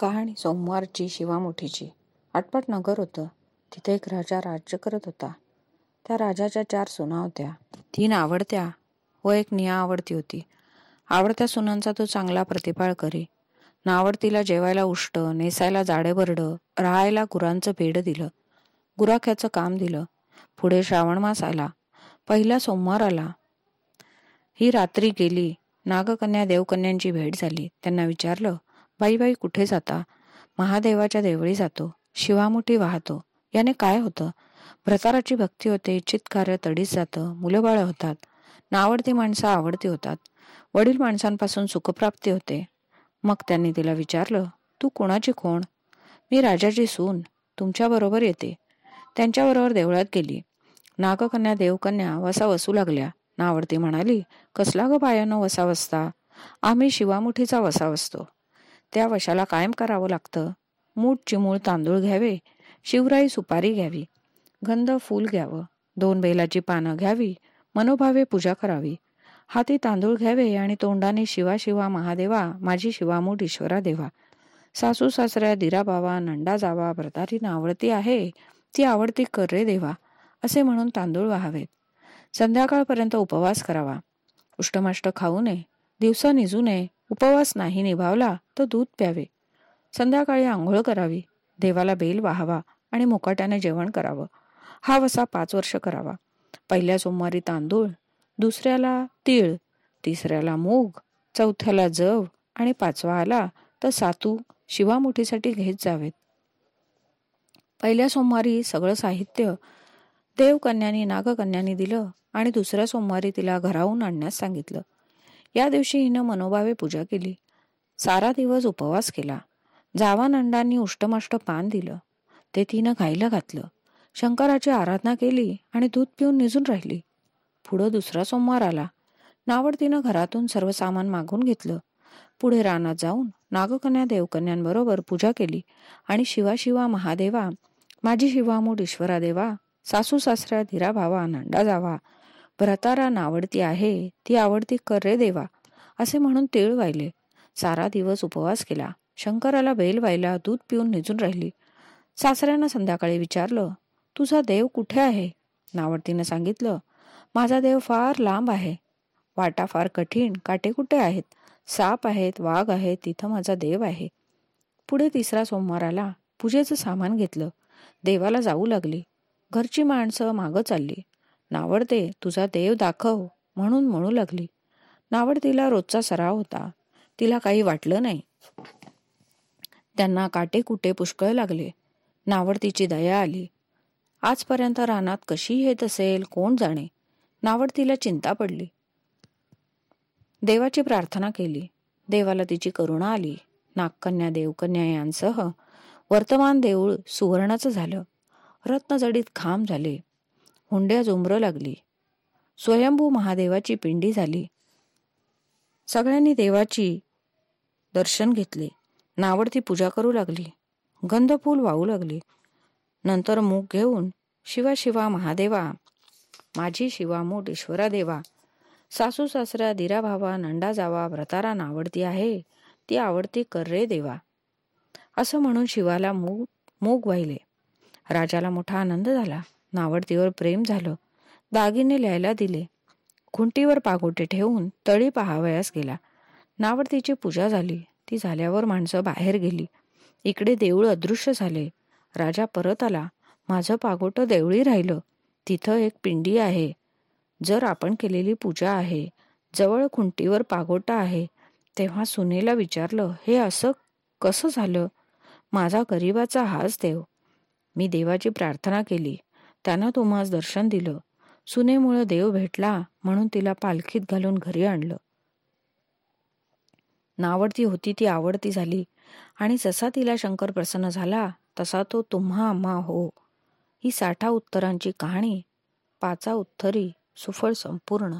कहाणी सोमवारची शिवामुठीची. आटपट नगर होतं. तिथे एक राजा राज्य करत होता. त्या राजाच्या चार सुना होत्या. तीन आवडत्या व एक निया आवडती होती. आवडत्या सुनांचा तो चांगला प्रतिपाळ करी. नावडतीला जेवायला उष्ट नेसायला जाडे बरडं राहायला गुरांचं पेड दिलं. गुराख्याचं काम दिलं. पुढे श्रावण मास आला. पहिला सोमवार आला. ही रात्री गेली. नागकन्या देवकन्यांची भेट झाली. त्यांना विचारलं बाई बाई कुठे जाता? महादेवाच्या देवळी जातो. शिवामुठी वाहतो. याने काय होतं? भ्रताराची भक्ती होते इच्छित कार्य तडीच जातं मुलं बाळ होतात. नावडती माणसं आवडती होतात. वडील माणसांपासून सुखप्राप्ती होते. मग त्यांनी तिला विचारलं तू कोणाची कोण? मी राजाची सून. तुमच्याबरोबर येते. त्यांच्याबरोबर देवळात गेली. नागकन्या देवकन्या वसा वसू लागल्या. नावडती म्हणाली कसला ग बायानं वसा वसता? आम्ही शिवामुठीचा वसा वसतो. त्या वशाला कायम करावं लागतं. मूठ चिमूळ तांदूळ घ्यावे शिवराई सुपारी घ्यावी गंध फूल घ्यावं दोन बेलाची पानं घ्यावी मनोभावे पूजा करावी. हाती तांदूळ घ्यावे आणि तोंडाने शिवा शिवा महादेवा माझी शिवामूठ ईश्वरा देवा. सासू सासऱ्या दिरा बावा नंडा जावा व्रतारी आवडती आहे ती आवडती कर रे देवा असे म्हणून तांदूळ व्हावेत. संध्याकाळपर्यंत उपवास करावा. उष्टमाष्ट खाऊ नये दिवसा निजू नये उपवास नाही निभावला दूध प्यावे. संध्याकाळी आंघोळ करावी. देवाला बेल वाहावा आणि मुकाट्याने जेवण करावं. हा वसा पाच वर्ष करावा. पहिल्या सोमवारी तांदूळ दुसऱ्याला तीळ तिसऱ्याला मूग चौथ्याला जव आणि पाचवा आला तर सातू शिवामुठीसाठी घेत जावेत. पहिल्या सोमवारी सगळं साहित्य देवकन्यानी नागकन्यानी दिलं आणि दुसऱ्या सोमवारी तिला घराहून आणण्यास सांगितलं. या दिवशी हिनं मनोभावे पूजा केली. सारा दिवस उपवास केला. जावानंदांनी उष्टमाष्ट पान दिलं. ते तिनं खायला घातलं. शंकराची आराधना केली आणि दूध पिऊन निजून राहिली. पुढं दुसरा सोमवार आला. नावडतीनं घरातून सर्व सामान मागून घेतलं. पुढे रानात जाऊन नागकन्या देवकन्यांबरोबर पूजा केली आणि शिवा शिवा महादेवा माझी शिवामूठ ईश्वरा देवा सासू सासऱ्या धीरा भावा नंडा जावा भ्रतारा नावडती आहे ती आवडती कर रे देवा असे म्हणून तीळ वाहिले. सारा दिवस उपवास केला. शंकराला बैल व्हायला दूध पिऊन निजून राहिली. सासऱ्यानं संध्याकाळी विचारलं तुझा देव कुठे आहे? नावडतीनं सांगितलं माझा देव फार लांब आहे. वाटा फार कठीण. काटे कुठे आहेत? साप आहेत वाघ आहेत तिथं माझा देव आहे. पुढे तिसरा सोमवार आला. पूजेचं सामान घेतलं. देवाला जाऊ लागली. घरची माणसं मागं चालली. नावडते तुझा देव दाखव. म्हणून म्हणू लागली. नावडतीला रोजचा सराव होता. तिला काही वाटलं नाही. त्यांना काटे कुटे पुष्कळ लागले. नावडतीची दया आली. आजपर्यंत रानात कशी येत असेल कोण जाणे? नावडतीला चिंता पडली. देवाची प्रार्थना केली. देवाला तिची करुणा आली. नागकन्या देवकन्या यांसह वर्तमान देऊळ सुवर्णाचं झालं. रत्नजडीत खांब झाले. हुंड्या जुमरं लागली. स्वयंभू महादेवाची पिंडी झाली. सगळ्यांनी देवाची दर्शन घेतले. नावडती पूजा करू लागली. गंधफूल वाहू लागली. नंतर मूग घेऊन शिवा शिवा महादेवा माझी शिवा मोठ ईश्वरा देवा सासू सासऱ्या दिरा भावा नंडा जावा व्रतारा नावडती आहे ती आवडती कर रे देवा. असं म्हणून शिवाला मूग मूग वाहिले. राजाला मोठा आनंद झाला. नावडतीवर प्रेम झालं. दागिने लिहायला दिले. खुंटीवर पागोटे ठेवून तळी पहावयास गेला. नावडतीची पूजा झाली. ती झाल्यावर माणसं बाहेर गेली. इकडे देऊळ अदृश्य झाले. राजा परत आला. माझं पागोटं देवळी राहिलं. तिथं एक पिंडी आहे. जर आपण केलेली पूजा आहे जवळ खुंटीवर पागोटा आहे तेव्हा सुनेला विचारलं हे असं कसं झालं? माझा गरीबाचा हाच देव. मी देवाची प्रार्थना केली. त्यानं तुम्हाला दर्शन दिलं. सुनेमुळं देव भेटला म्हणून तिला पालखीत घालून घरी आणलं. नावडती होती ती आवडती झाली. आणि जसा तिला शंकर प्रसन्न झाला तसा तो तुम्हा आम्हा हो. ही साठा उत्तरांची कहाणी पाचा उत्तरी सुफळ संपूर्ण.